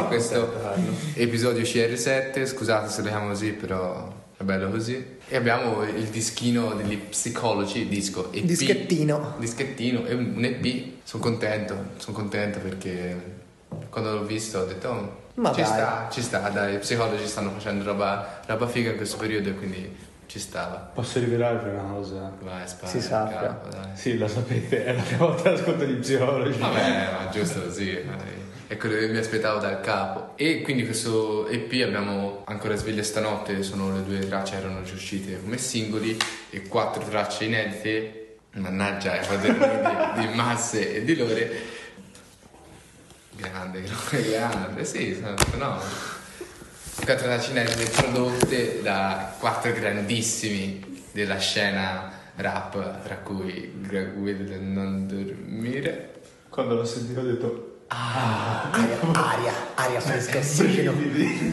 di questo episodio CR7, scusate se lo chiamo così, però è bello così. E abbiamo il dischino degli Psychology, disco EP. Dischettino. Dischettino, è un EP, sono contento, sono contento perché quando l'ho visto ho detto oh, Ma ci dai. sta, ci sta, dai, i psicologi stanno facendo roba, roba figa in questo periodo e quindi ci stava. Posso rivelarvi una cosa? Vai, spara, Si sappia. Sì, lo sapete, è la prima volta che ascolto gli psicologi. Vabbè, ma giusto dai. È quello che mi aspettavo dal capo. E quindi questo EP abbiamo ancora sveglie stanotte, sono le due tracce erano già uscite come singoli e quattro tracce inedite. Mannaggia, i quaderni di, di masse e di lore. Grande, grande, sì, sono no. Quattro tracce inedite prodotte da quattro grandissimi della scena rap, tra cui Greg Will Non Dormire. Quando l'ho sentito ho detto... Aria, aria, aria fresca ossigeno.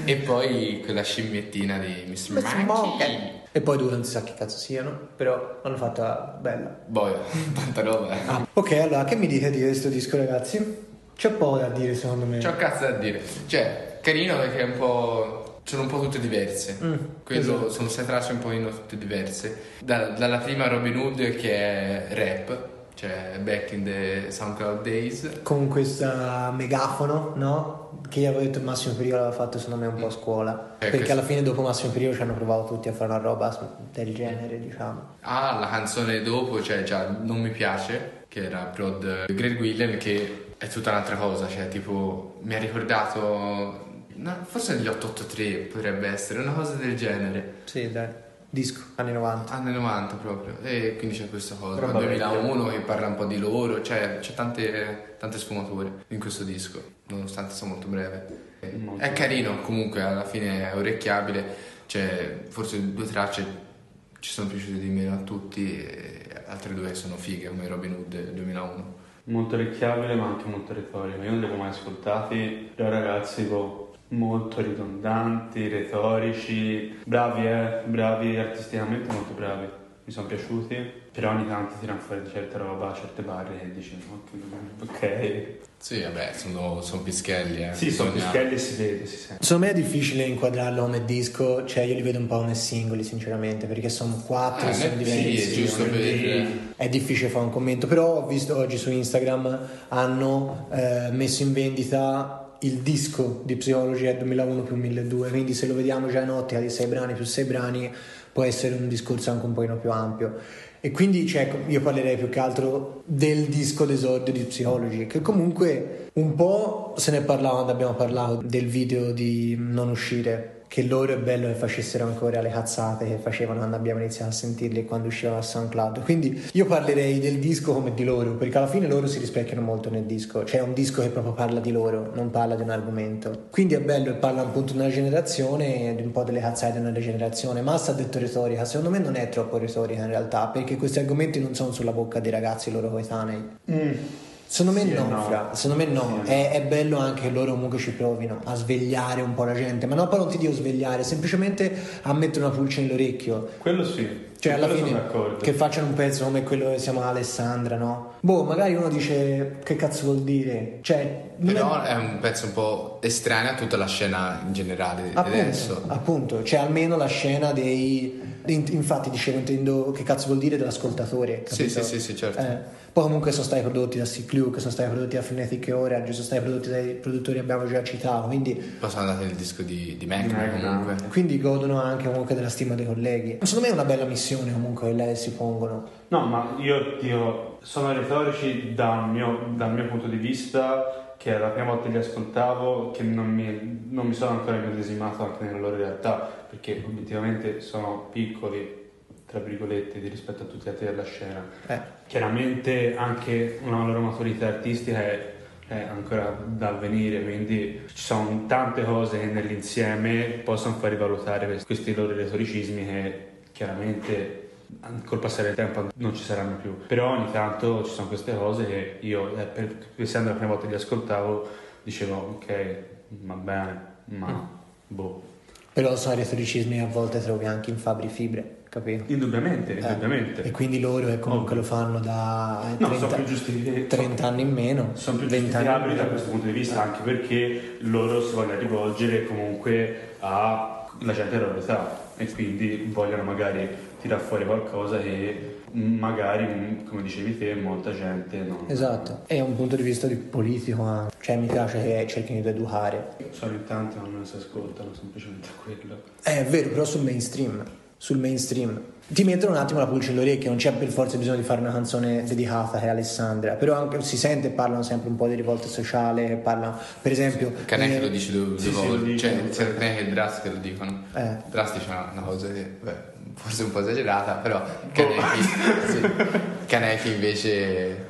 E poi quella scimmiettina di Mr. Mr. Monkey. E poi due non si sa che cazzo siano, però l'hanno fatta bella. Boh, tanta roba. eh. Ok, allora che mi dite di questo disco, ragazzi? C'è poco da dire, secondo me. C'ho un cazzo da dire. Cioè, carino perché è un po'. sono un po' tutte diverse. Mm, Quello- esatto. Sono sei tracce un pochino tutte diverse. Da- dalla prima Robin Hood che è rap, cioè Back in the SoundCloud Days. Con questa megafono, no? Che gli avevo detto Massimo Periodo l'aveva fatto secondo me un po' a scuola. Eh, perché questo- alla fine dopo Massimo Periodo ci hanno provato tutti a fare una roba del genere, diciamo. Ah, la canzone dopo, cioè già Non mi piace, che era Prod Greg William, che è tutta un'altra cosa, cioè tipo mi ha ricordato. no, forse negli 883 potrebbe essere, una cosa del genere. Sì, dai. Disco, anni 90. Anni 90 proprio, e quindi c'è questa cosa. Roba 2001 che parla un po' di loro, cioè c'è tante, tante sfumature in questo disco, nonostante sia molto breve. Molto. È carino comunque, alla fine è orecchiabile, cioè forse due tracce ci sono piaciute di meno a tutti, e altre due sono fighe come Robin Hood del 2001. Molto orecchiabile ma anche molto retorico. Io non li avevo mai ascoltati, però ragazzi boh, molto ridondanti, retorici, bravi eh, bravi artisticamente molto bravi. Mi sono piaciuti, però ogni tanto tirano fuori certa roba, certe barre e dici ok. Sì, vabbè, sono, sono pischelli, eh. Sì, sono Bisogna- pischelli e si vede, si sente. Secondo me è difficile inquadrarlo come disco, cioè io li vedo un po' come singoli sinceramente, perché sono quattro Ah, e sono sì, diversi. è giusto per... È difficile fare un commento, però ho visto oggi su Instagram hanno eh, messo in vendita il disco di Psicologia 2001 più 1200, quindi se lo vediamo già in ottica di 6 brani più 6 brani può essere un discorso anche un pochino più ampio. E quindi cioè, io parlerei più che altro del disco d'esordio di Psicology, che comunque un po' se ne parlava quando abbiamo parlato del video di Non uscire, che loro è bello che facessero ancora le cazzate che facevano quando abbiamo iniziato a sentirli quando uscivano a SoundCloud. Quindi io parlerei del disco come di loro, perché alla fine loro si rispecchiano molto nel disco, cioè è un disco che proprio parla di loro, non parla di un argomento. Quindi è bello che parla appunto di una generazione e di un po' delle cazzate di una generazione. Massa ha detto retorica, secondo me non è troppo retorica in realtà, perché questi argomenti non sono sulla bocca dei ragazzi loro coetanei. Secondo me Sì no, no. fra. secondo me no, Sì è, è bello anche che loro comunque ci provino a svegliare un po' la gente, ma no, poi non ti dico svegliare, semplicemente a mettere una pulce nell'orecchio. Quello sì. Cioè, alla fine, che facciano un pezzo come quello che si chiama Alessandra, no? Boh, magari uno dice che cazzo vuol dire? Cioè, non è- Però è un pezzo un po' estraneo a tutta la scena in generale Appunto, adesso. appunto, c'è almeno la scena dei. in- Infatti, dicevo, intendo che cazzo vuol dire dell'ascoltatore. Sì, capito? sì, sì, sì, certo. Eh, poi comunque sono stati prodotti da Clue, che sono stati prodotti da Frenetic e Orange, sono stati prodotti dai produttori che abbiamo già citato, quindi, Poi sono andati nel disco di, di Mac Mac, comunque. quindi godono anche comunque della stima dei colleghi. Secondo me è una bella missione comunque quella che si pongono. No, ma io dico, sono retorici dal mio, dal mio punto di vista che è la prima volta che li ascoltavo che non mi, non mi sono ancora immedesimato anche nella loro realtà, perché obiettivamente sono piccoli, tra virgolette, di rispetto a tutti gli altri della scena. Eh. Chiaramente anche una loro maturità artistica è, è ancora da avvenire, quindi ci sono tante cose che nell'insieme possono far rivalutare questi loro retoricismi che chiaramente col passare del tempo non ci saranno più. Però ogni tanto ci sono queste cose che io, eh, per, essendo la prima volta che li ascoltavo, dicevo ok, va bene, ma mm. boh. Però sono retoricismi che a volte trovi anche in Fabri Fibre capito? Indubbiamente, eh, indubbiamente. E quindi loro che comunque Ovvio. lo fanno da 30, no, giusti, 30 anni in meno. Sono più giustificabili da questo punto di vista, anche perché loro si vogliono rivolgere comunque alla gente della loro età e quindi vogliono magari tirar fuori qualcosa che magari, come dicevi te, molta gente non... Esatto, è un punto di vista di politico, cioè mi piace che cerchino di educare. Sono in tanti non si ascoltano semplicemente quello. Eh, è vero, però sul mainstream sul mainstream. Ti mettono un attimo la pulce nell'orecchio, non c'è per forza bisogno di fare una canzone dedicata a Alessandra, però anche si sente parlano sempre un po' di rivolta sociale, parlano, per esempio... Canecchi eh, lo dice due, due sì, volte, cioè Canecchi e Drasti lo dicono. Eh. Drasti c'è una, una cosa che, beh, forse un po' esagerata, però Canecchi, oh. sì, Canecchi invece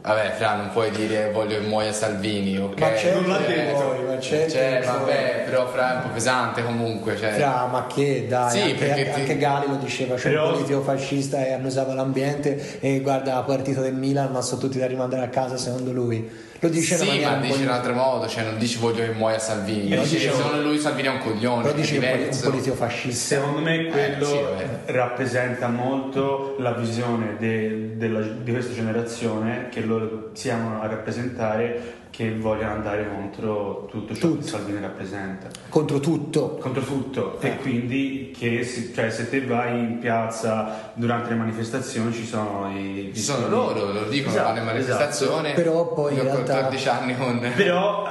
Vabbè, Fra, non puoi dire voglio che muoia Salvini, ok? Ma c'è non l'ha detto, ma c'è. Cioè, vabbè, però Fra è un po' pesante comunque. Cioè. Fra, ma che dai, sì, anche, perché ti... anche Gali lo diceva, c'è però... un politico fascista e annusava l'ambiente e guarda la partita del Milan, ma sono tutti da rimandare a casa secondo lui. Lo dice sì, in ma dice in un altro modo, cioè non dici voglio che muoia Salvini, lo dice secondo lui Salvini è un coglione. Lo dice un politico fascista. Secondo me quello eh, sì, rappresenta molto la visione de, della, di questa generazione che loro siamo a rappresentare che vogliono andare contro tutto ciò tutto. che Salvini rappresenta. Contro tutto. Contro tutto. Eh. E quindi che si, cioè, se te vai in piazza durante le manifestazioni ci sono i... Ci sono loro, lo dicono esatto, alle manifestazioni. Esatto. Però poi in realtà... 14 anni con... Però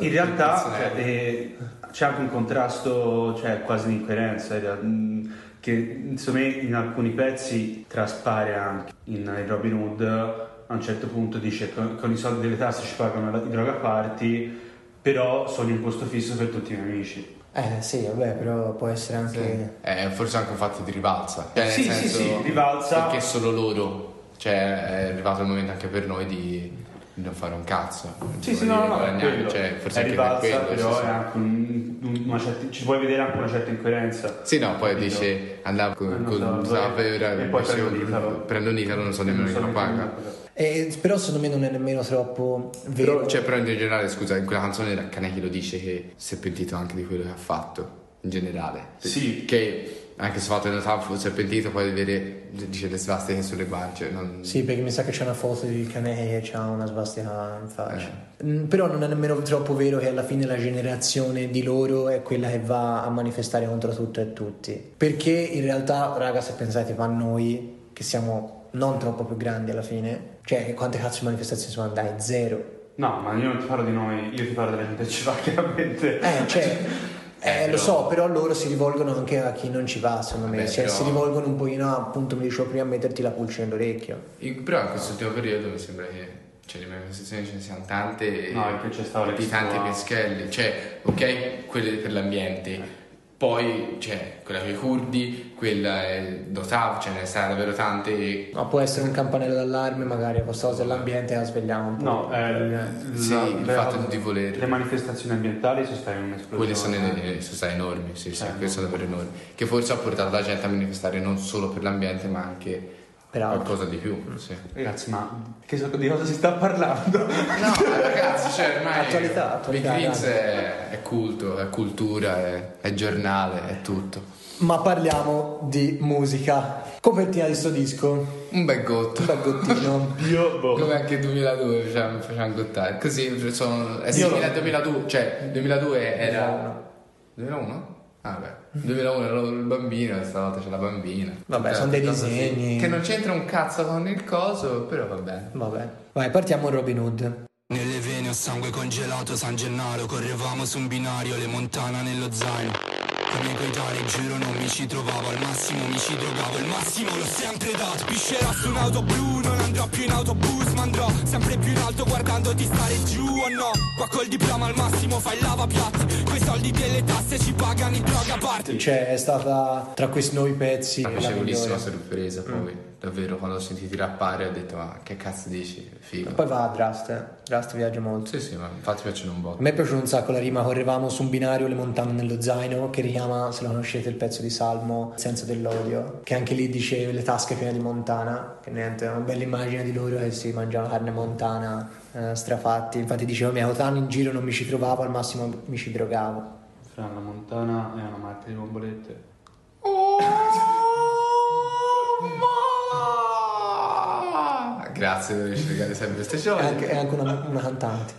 in realtà cioè, eh, c'è anche un contrasto cioè, quasi di incoerenza che insomma in alcuni pezzi traspare anche in, in Robin Hood a un certo punto dice che con i soldi delle tasse ci pagano i droga party, però sono in posto fisso per tutti i miei amici. Eh sì, vabbè, però può essere anche... Sì. Eh, forse anche un fatto di rivalsa. Cioè, sì, senso, sì, sì, rivalsa. Perché solo loro. Cioè, è arrivato il momento anche per noi di non fare un cazzo. Sì, sì, no, no, no, cioè, forse è rivalsa, quello, però è anche un, una certa, ci puoi vedere anche una certa incoerenza. Sì, no, poi dice andavo con, con so, e, e poi prendo l'Italo. Prendo l'Italo, non so nemmeno che lo paga. Eh, però secondo me non è nemmeno troppo vero. Però, cioè, però in generale, scusa, in quella canzone Kaneki lo dice che si è pentito anche di quello che ha fatto, in generale. Sì. Che anche se fatto in realtà si è pentito poi vedere dice le svastiche sulle guance non... sì perché mi sa che c'è una foto di Kanei e c'ha una svastica in faccia eh. Mm, però non è nemmeno troppo vero che alla fine la generazione di loro è quella che va a manifestare contro tutto e tutti perché in realtà raga se pensate a noi che siamo non troppo più grandi alla fine cioè quante cazzo di manifestazioni sono andate? zero No, ma io non ti parlo di noi, io ti parlo della gente che ci va chiaramente. Eh, cioè, eh, eh, lo so, però loro si rivolgono anche a chi non ci va, secondo me. Beh, cioè, però... si rivolgono un pochino, appunto, mi dicevo prima, a metterti la pulce nell'orecchio. In, però in questo ultimo periodo mi sembra che cioè le manifestazioni ce ne siano tante no, che c'è stato di tanti peschelli cioè ok quelle per l'ambiente poi c'è quella con i curdi, quella è Dotav, ce ne sta davvero tante. Ma può essere un campanello d'allarme, magari a questa cosa dell'ambiente la svegliamo un po'. No, eh, sì, la, il fatto di volere. Le manifestazioni ambientali sono state un'esplosione. Quelle sono, sono state enormi, sì, sì, eh, sono davvero enormi. Che forse ha portato la gente a manifestare non solo per l'ambiente, ma anche qualcosa di più. Sì. Ragazzi, ma che so, di cosa si sta parlando? No, ragazzi, cioè ormai attualità, attualità, Big Rings è, è, culto, è cultura, è, è, giornale, è tutto. Ma parliamo di musica. Copertina di sto disco. Un bel gotto. Un bel gottino. Io, boh. Come anche 2002 facciamo, facciamo gottare. Così sono. È simile al 2002, cioè 2002 era. 2001? Ah, beh. 2001 ero il bambino, stavolta c'è la bambina. Vabbè, sono dei disegni. Che non c'entra un cazzo con il coso, però vabbè. Vabbè. Vai, partiamo Robin Hood. Nelle vene ho sangue congelato, San Gennaro, correvamo su un binario, le montana nello zaino. Come coetanei Giuro non mi ci trovavo. Al massimo mi ci drogavo Il massimo l'ho sempre dato. Piscerò su un'auto blu Non andrò più in autobus Ma andrò sempre più in alto guardando di stare giù o no. Qua col diploma al massimo fai lavapiatti. Quei soldi delle tasse ci pagano in droga a parte. Cioè, è stata tra questi nuovi pezzi. Una la piacevolissima sorpresa poi, davvero, quando ho sentito rappare ho detto ma che cazzo dici, figo. Poi va a Drast, eh. Drast viaggia molto. Sì sì, ma infatti piacciono un A botto. me è piaciuta un sacco la rima, correvamo su un binario, le montagne nello zaino, che richiama, se lo conoscete, il pezzo di Salmo, il senso dell'odio, che anche lì dice le tasche piene di montana, che niente, è una bella immagine di loro che si mangiano carne montana, eh, strafatti, infatti diceva, mi anni in giro non mi ci trovavo, al massimo mi ci drogavo. Fra la Montana è una marca di bombolette. Grazie, devi spiegare sempre queste È cose. anche, è anche una, una cantante,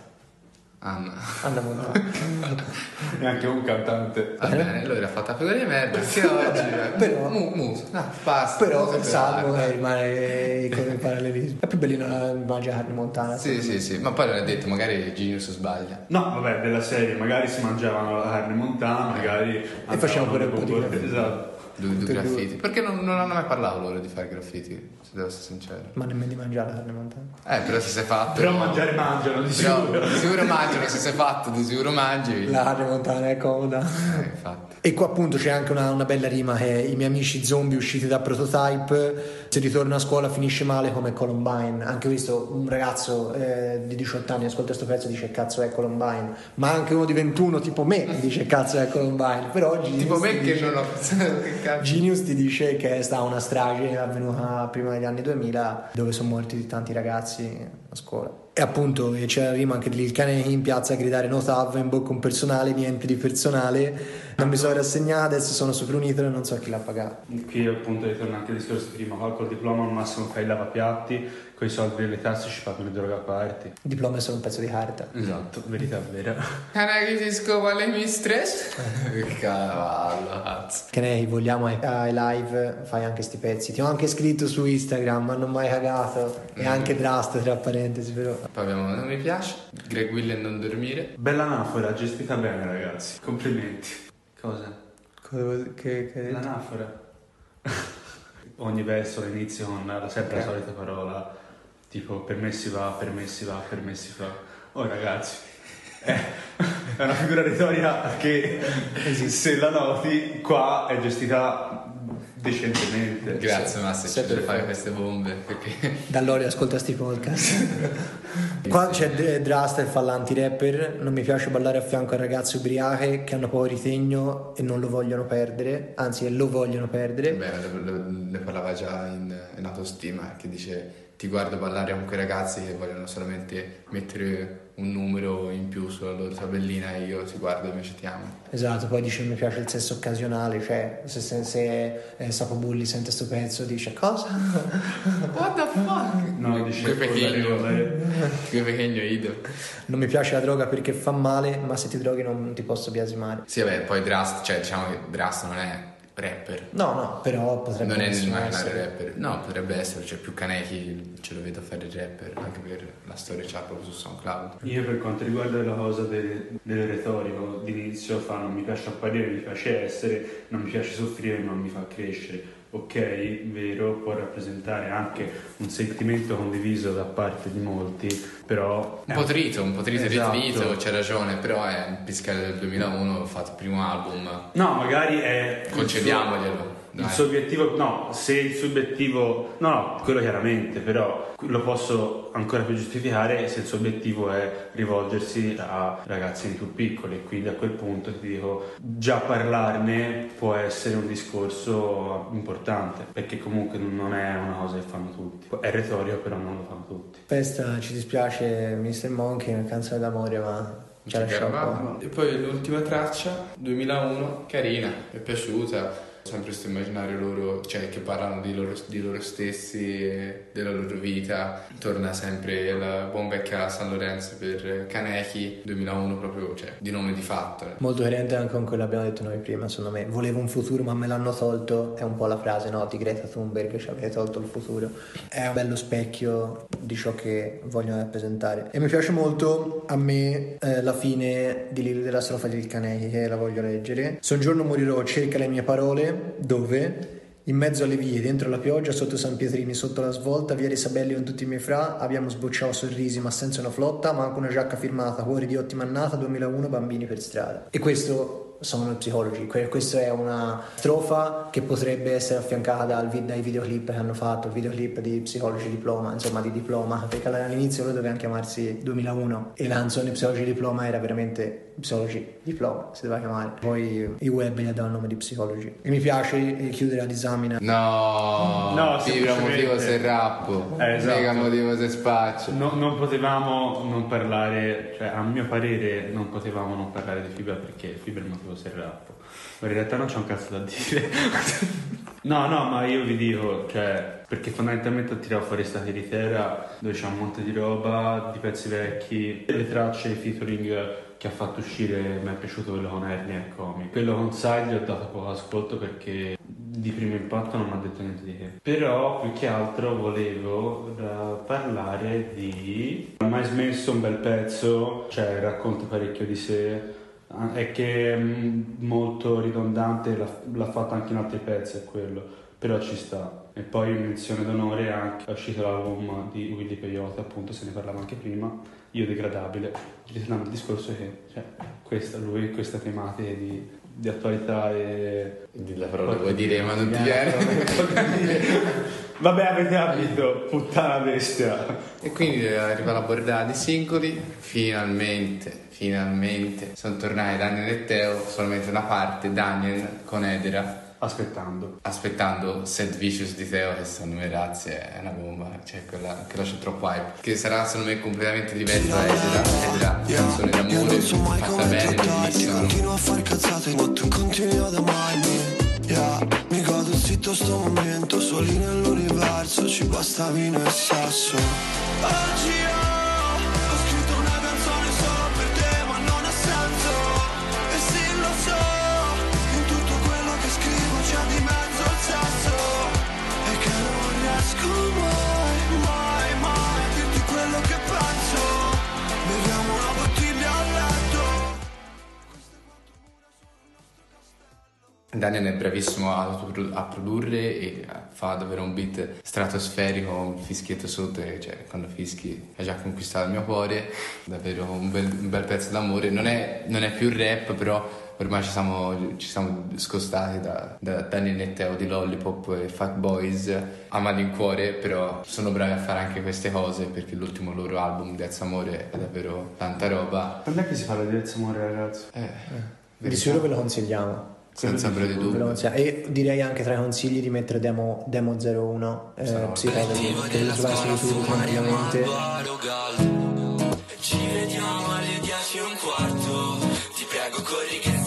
Anna. Anna Montana. E anche un cantante. Va bene, allora ha fatto la figura di merda. Che oggi. eh. Però- Mu- muso. Ah, basta. Però per Salmo arte. eh, rimane con il parallelismo. È più bellino la mangia carne montana. Sì, sì, sì, ma poi non è detto, magari Genius sbaglia. No, vabbè, della serie, magari si mangiavano la carne montana, magari... facevano pure un po' di. Esatto. Due, due graffiti. Perché non, non hanno mai parlato loro di fare graffiti, se devo essere sincero. Ma nemmeno di mangiare la carne montana. Eh, però se sei fatto. Però mangiare mangiano, di Però sicuro. di sicuro mangiano, se sei fatto, di sicuro mangi. La carne montana è comoda. Eh, infatti. E qua appunto c'è anche una, una bella rima che è i miei amici zombie usciti da prototype, se ritorno a scuola finisce male come Columbine. Anche questo, un ragazzo eh, di 18 anni ascolta questo pezzo e dice cazzo è Columbine, ma anche uno di 21 tipo me dice cazzo è Columbine. Però Genius Tipo me che dice- non ho. Genius ti dice che è stata una strage avvenuta prima degli anni 2000 dove sono morti tanti ragazzi a scuola. E appunto e c'è la rima anche di Lil Cane in piazza a gridare no tav in bocca un personale, niente di personale. Non mi sono rassegnato, adesso sono super unito e non so chi l'ha pagato. Qui appunto ritorna anche il discorso di prima, col diploma al massimo fai il lavapiatti, con i soldi delle tasse ci pagano le droga a parte. Il diploma è solo un pezzo di carta. Esatto, verità vera. Canaghi si scopa le mistress. Che cavallo, cazzo. Che ne vogliamo ai, ai live, fai anche sti pezzi. Ti ho anche scritto su Instagram, ma non mai cagato. E anche Drast tra parentesi, però. Poi abbiamo Non mi piace. Greg Will e non dormire. Bella anafora, gestita bene ragazzi, complimenti. Cosa? Cosa che, che? L'anafora. Ogni verso l'inizio con la, sempre la Ok. solita parola, tipo per me si va, per me si va, per me si fa. Oh ragazzi, è, è una figura retorica che se la noti qua è gestita decentemente. Grazie, Massa, ci sempre per fare queste bombe. Perché. Da Lori ascolta sti podcast. Qua c'è D- Drast e fa l'anti-rapper. Non mi piace ballare a fianco a ragazze ubriache che hanno poi ritegno e non lo vogliono perdere, anzi lo vogliono perdere. Beh, ne parlava già in, in autostima, che dice ti guardo ballare con quei ragazzi che vogliono solamente mettere un numero in più sulla loro tabellina e io ti guardo e invece ti amo. Esatto, poi dice mi piace il sesso occasionale, cioè se, se, se eh, Sapo Bulli sente sto pezzo dice cosa? What the fuck? No, dice Che pequeño idol. Non mi piace la droga perché fa male, ma se ti droghi non ti posso biasimare. Sì, vabbè, poi Drast, cioè diciamo che Drast non è rapper. No, no, però potrebbe Non è essere- rapper. No, potrebbe essere, cioè più Kaneki ce lo vedo fare rapper, anche per la storia c'ha proprio su SoundCloud. Io per quanto riguarda la cosa del, del retorico d'inizio fa non mi piace apparire, mi piace essere, non mi piace soffrire, non mi fa crescere. Ok, vero, può rappresentare anche un sentimento condiviso da parte di molti, però... Un po' trito, un po' trito Esatto. ritrito, c'è ragione, però è un Piscale del 2001, ho fatto il primo album, No, magari è... concediamoglielo. Il dai. suo obiettivo, no, se il suo obiettivo, no, no, quello chiaramente, però lo posso ancora più giustificare se il suo obiettivo è rivolgersi a ragazzi di più piccoli, quindi a quel punto ti dico, già parlarne può essere un discorso importante, perché comunque non è una cosa che fanno tutti, è retorico però non lo fanno tutti. Questa ci dispiace, Mr. Monkey, è una canzone d'amore, ma ci ha lasciato. E poi l'ultima traccia, 2001, carina, mi è piaciuta. Sempre questo immaginario loro, cioè che parlano di loro, di loro stessi e della loro vita. Torna sempre la buon vecchia San Lorenzo per Kaneki 2001 proprio, cioè di nome di fatto. Molto coerente anche con quello che abbiamo detto noi prima, secondo me. Volevo un futuro ma me l'hanno tolto, è un po' la frase no, di Greta Thunberg, ci avete tolto il futuro. È un bello specchio di ciò che vogliono rappresentare. E mi piace molto a me eh, la fine di della strofa del Kaneki, che la voglio leggere. Se un giorno morirò, cerca le mie parole, dove? In mezzo alle vie, dentro la pioggia, sotto San Pietrini, sotto la svolta, via Isabelli con tutti i miei fra, abbiamo sbocciato sorrisi ma senza una flotta, ma anche una giacca firmata, cuori di ottima annata, 2001, bambini per strada. E questo sono psicologi. Questa è una strofa che potrebbe essere affiancata dal, dai videoclip che hanno fatto, il videoclip di Psicologi Diploma, insomma di Diploma, perché all'inizio lui doveva chiamarsi 2001 e la canzone Psicologi Diploma era veramente Psicologi Diploma, si doveva chiamare. Poi i web gli ha dato il nome di Psicologi. E mi piace chiudere la disamina. No, No, fibra motivo se rappo, Eh, esatto. mega motivo se spaccio. No- non potevamo non parlare, cioè a mio parere non potevamo non parlare di fibra perché fibra è il motivo se rappo. Ma in realtà non c'è un cazzo da dire. no, no, ma io vi dico, cioè, perché fondamentalmente ho tirato fuori Stati di Terra dove c'è un monte di roba, di pezzi vecchi, le tracce, i featuring che ha fatto uscire mi è piaciuto quello con Ernie e Comi. Quello con Sai gli ho dato poco ascolto perché di primo impatto non mi ha detto niente di che. Però più che altro volevo eh, parlare di... Non ha mai smesso un bel pezzo, cioè racconta parecchio di sé. È che è mm, molto ridondante, l'ha, l'ha fatto anche in altri pezzi, è quello. Però ci sta. E poi menzione d'onore anche è uscito l'album di Willy Peyote, appunto, se ne parlava anche prima. Io degradabile. Ritornando al discorso che cioè, questa, lui, queste tematiche di, di attualità e La parola vuoi dire, ma non ti Viene. Vabbè, avete capito, puttana bestia. E quindi arriva la bordata di singoli, finalmente, finalmente sono tornati Daniel e Teo, solamente una parte, Daniel con Edera, Aspettando. aspettando Set Vicious di Teo che sono numerazzi, è una bomba, cioè quella che lascia troppo hype, che sarà secondo me completamente diversa da Edera, Edera, canzone d'amore, non so mai fatta bene, bellissima, Continuo a far cazzate ma tu continui ad amarmi yeah. Mi godo zitto sto momento Soli nell'universo Ci basta vino e sasso Oggi ho Daniel è bravissimo a, a produrre e fa davvero un beat stratosferico, un fischietto sotto e cioè quando fischi ha già conquistato il mio cuore, davvero un bel, un bel pezzo d'amore. Non è, non è più rap però ormai ci siamo, ci siamo scostati da, da Daniel e Teo di Lollipop e Fat Boys a malincuore però sono bravi a fare anche queste cose perché l'ultimo loro album Dez Amore è davvero tanta roba. Quando è che si parla di Ezio Amore, ragazzi? Eh, Di sicuro ve lo consigliamo. Senza ombra di dubbio. E direi anche tra i consigli di mettere Demo, Demo 01 eh, Psicologi che lo trovate su YouTube tranquillamente. Ci vediamo alle 10 e un quarto Ti prego corri che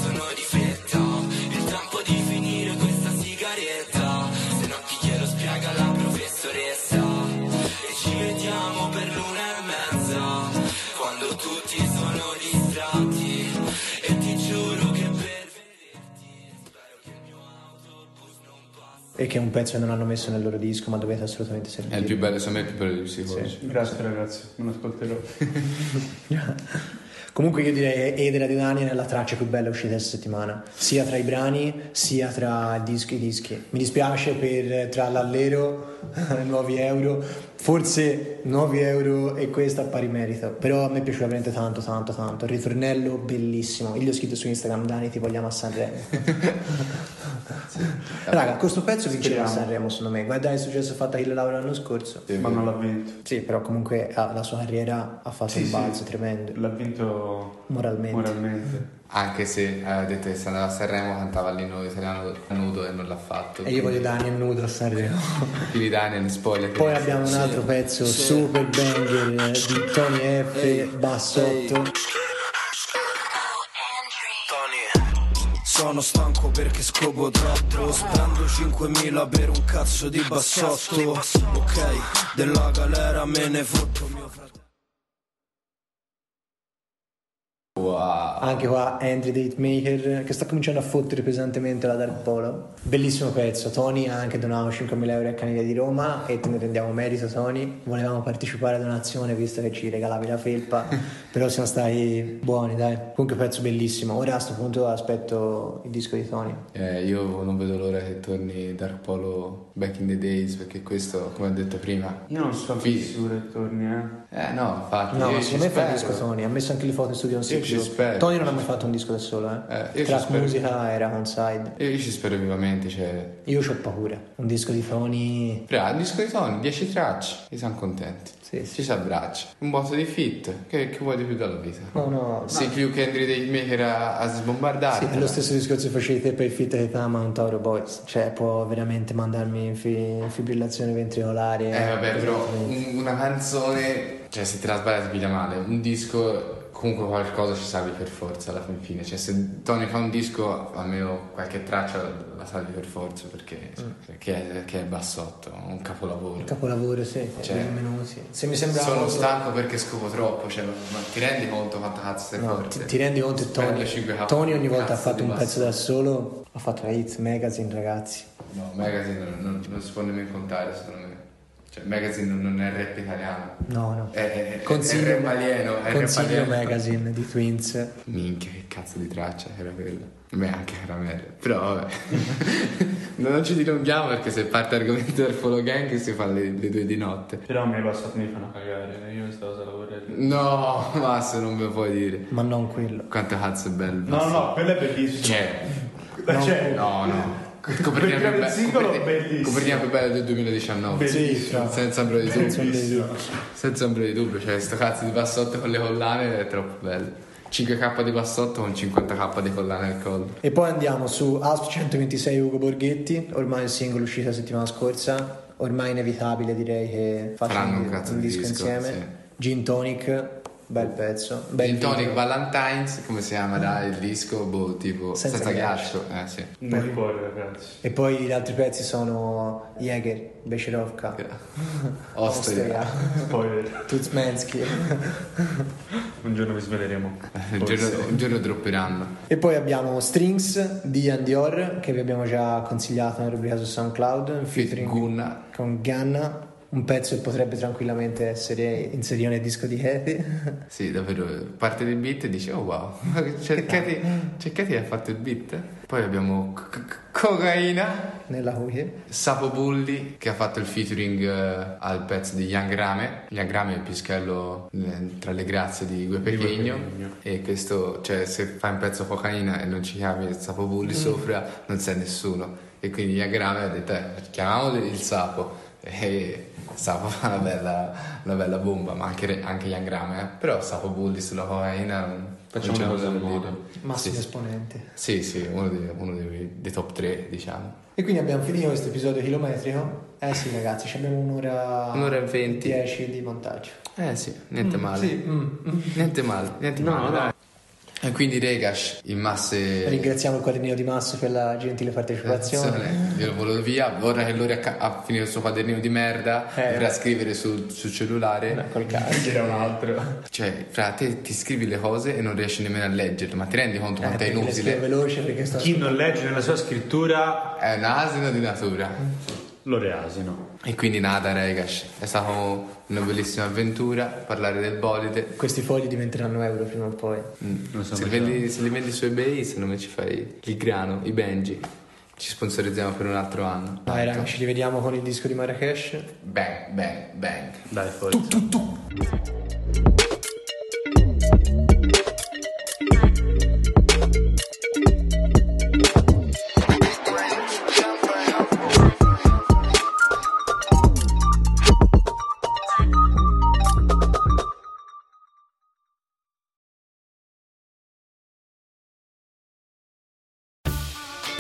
E che è un pezzo che non hanno messo nel loro disco, ma dovete assolutamente È il sentire. più bello, secondo me è il più bello di psicologi. Grazie ragazzi, me lo ascolterò. Comunque io direi Edera di Daniel è la traccia più bella uscita questa settimana, sia tra i brani sia tra i dischi e i dischi. Mi dispiace per tra l'allero, nuovi euro, forse nuovi euro e questa a pari merito, però a me è piaciuta veramente tanto, tanto, tanto. Il ritornello bellissimo. Io gli ho scritto su Instagram, Dani ti vogliamo a Sanremo. Raga, questo pezzo vincerà a. Sanremo secondo me. Guarda è successo fatto a Achille Laura l'anno scorso. Sì, Ma non l'ha vinto. Sì, però comunque ah, la sua carriera ha fatto Sì, un sì. balzo tremendo, L'ha vinto moralmente. moralmente. Anche se ha detto che se andava a Sanremo cantava l'inno italiano nudo e non l'ha fatto. E io voglio Daniel nudo a Sanremo. Quindi Daniel, spoiler. Poi abbiamo un altro pezzo super banger di Tony F, Bassotto. Tony Sono stanco perché scopo troppo Spendo 5.000 per un cazzo di bassotto Ok, della galera me ne fotto mio fratello Wow. Anche qua Andrew Hitmaker che sta cominciando a fottere pesantemente la Dark Polo. Bellissimo pezzo. Tony ha anche donato 5.000 euro a Caniglia di Roma e te ne rendiamo merito Tony. Volevamo partecipare a donazione visto che ci regalavi la felpa, però siamo stati buoni dai. Comunque pezzo bellissimo. Ora a questo punto aspetto il disco di Tony. Eh, io non vedo l'ora che torni Dark Polo back in the days perché questo, come ho detto prima, Io non so che torni, eh. Eh no, infatti, No, io ma secondo me fa il disco Tony. Ha messo anche le foto in studio non si Io più. ci spero. Tony non ha mai fatto un disco da solo, eh. Eh, io Track musica era on side. Io ci spero vivamente, cioè... Io ho paura. Un disco di Tony. Però, il disco di Tony, 10 tracce, e siamo contenti. Sì, sì. Ci si abbraccia. Un botto di fit, che, che vuoi di più dalla vita? No, no. Sei più che Andrew Date Maker a, a sbombardare. Sì, è lo stesso discorso che facevi te per il fit che fa Mount Tauro Boys. Cioè, può veramente mandarmi in, fi- in fibrillazione ventricolare. Eh vabbè, però un- una canzone, cioè se te la sbagli ti piglia male. Un disco, comunque qualcosa ci salvi per forza alla fin fine. Cioè se Tony fa un disco, almeno qualche traccia la salvi per forza perché, perché è, perché è bassotto, un capolavoro. Il capolavoro, sì. Cioè, Cioè, minuti. Se mi sembra. Sono molto- stanco perché scopo troppo, cioè, ma ti rendi conto quanta cazzo sei No, forte? ti, ti rendi conto che Tony, Spendo 5K Tony ogni volta ha fatto un basso. pezzo da solo. Ha fatto la hit magazine, ragazzi. No, Magazine non, non, non si può nemmeno contare secondo me. Cioè, Magazine non, non è rap italiano. No, no. È, è, è, Consiglio, è rap alieno, è rap consiglio alieno. magazine di Twins. Minchia, che cazzo di traccia era quella. Beh, anche caramelle. Però vabbè. non ci dilunghiamo perché se parte l'argomento del follow gang si fa le, le due di notte. Però a me i passati mi fanno cagare, io questa cosa la vorrei dire. No, ma se non me lo puoi dire. Ma non quello. Quanto cazzo è bello. No, no, quello è bellissimo. Cioè, Cioè, no, no. Copertina più, il be- singolo copertina- copertina più bella del 2019. Sì, fra. Senza ombra di dubbio. Senza ombra di dubbio. Cioè sto cazzo di bassotto con le collane è troppo bello. 5k di bassotto con 50k di collane al collo. E poi andiamo su Asp 126 Ugo Borghetti, ormai il singolo uscito la settimana scorsa, ormai inevitabile direi che facciano un un, disco, insieme. sì. Gin Tonic, bel pezzo. Bel Tonic. Valentine's, come si chiama dai, il disco? Boh, tipo Senza senza, ghiaccio. ghiaccio. Eh sì. nel cuore, ragazzi. E poi gli altri pezzi sono Jäger, Becherovka, Osteria. Spoiler. Tuzmensky. Un giorno vi sveleremo. Un giorno, un giorno dropperanno. e poi abbiamo Strings di Andior che vi abbiamo già consigliato nella rubrica su SoundCloud, featuring Gunna. con Ganna, un pezzo che potrebbe tranquillamente essere inserito nel disco di Katy. Sì, davvero, parte del beat e dici, oh wow, Katy che ha fatto il beat. Poi abbiamo c- c- Cocaina, nella cui Sapo Bulli che ha fatto il featuring eh, al pezzo di Young Rame. Young Rame è il pischello eh, tra le grazie di Gue. Pequeno. E questo, cioè, se fai un pezzo cocaina e non ci chiami il Sapo Bulli sopra, non sei nessuno. E quindi Young Rame ha detto, eh, chiamiamolo il Sapo. E Sapo fa una bella, una bella bomba, ma anche, anche Young Rame. eh. Però Sapo Bulli sulla cocaina... non- Facciamo c'è cose al modo. massimo Sì, esponente. Sì, sì, uno dei, uno dei- dei top 3, diciamo. E quindi abbiamo finito questo episodio chilometrico. Eh sì ragazzi, ci abbiamo un'ora... Un'ora e venti. 10 di montaggio. Eh sì, niente male. Sì, mm, mm. Niente male, niente No, male. no. E quindi Regash in masse Ringraziamo il quadernino di Masso per la gentile partecipazione. Io lo volevo via, ora che lui ha, ha finito il suo quadernino di merda, Eh. dovrà scrivere sul, sul cellulare. Col cazzo. C'era un altro. Cioè, fra te ti scrivi le cose e non riesci nemmeno a leggerle, ma ti rendi conto quanto è Eh, le scrivo inutile? veloce perché sto Chi non legge nella sua scrittura È un asino di natura. Lo reasino. E quindi nada, Regash. È stata una bellissima avventura, parlare del bolide. Questi fogli diventeranno euro prima o poi. Mm. Non so se, li vendi, se li vendi su eBay, se non mi ci fai il grano, i Benji, ci sponsorizziamo per un altro anno. Dai raga, ci rivediamo con il disco di Marrakesh. Bang, bang, bang. Dai, forza.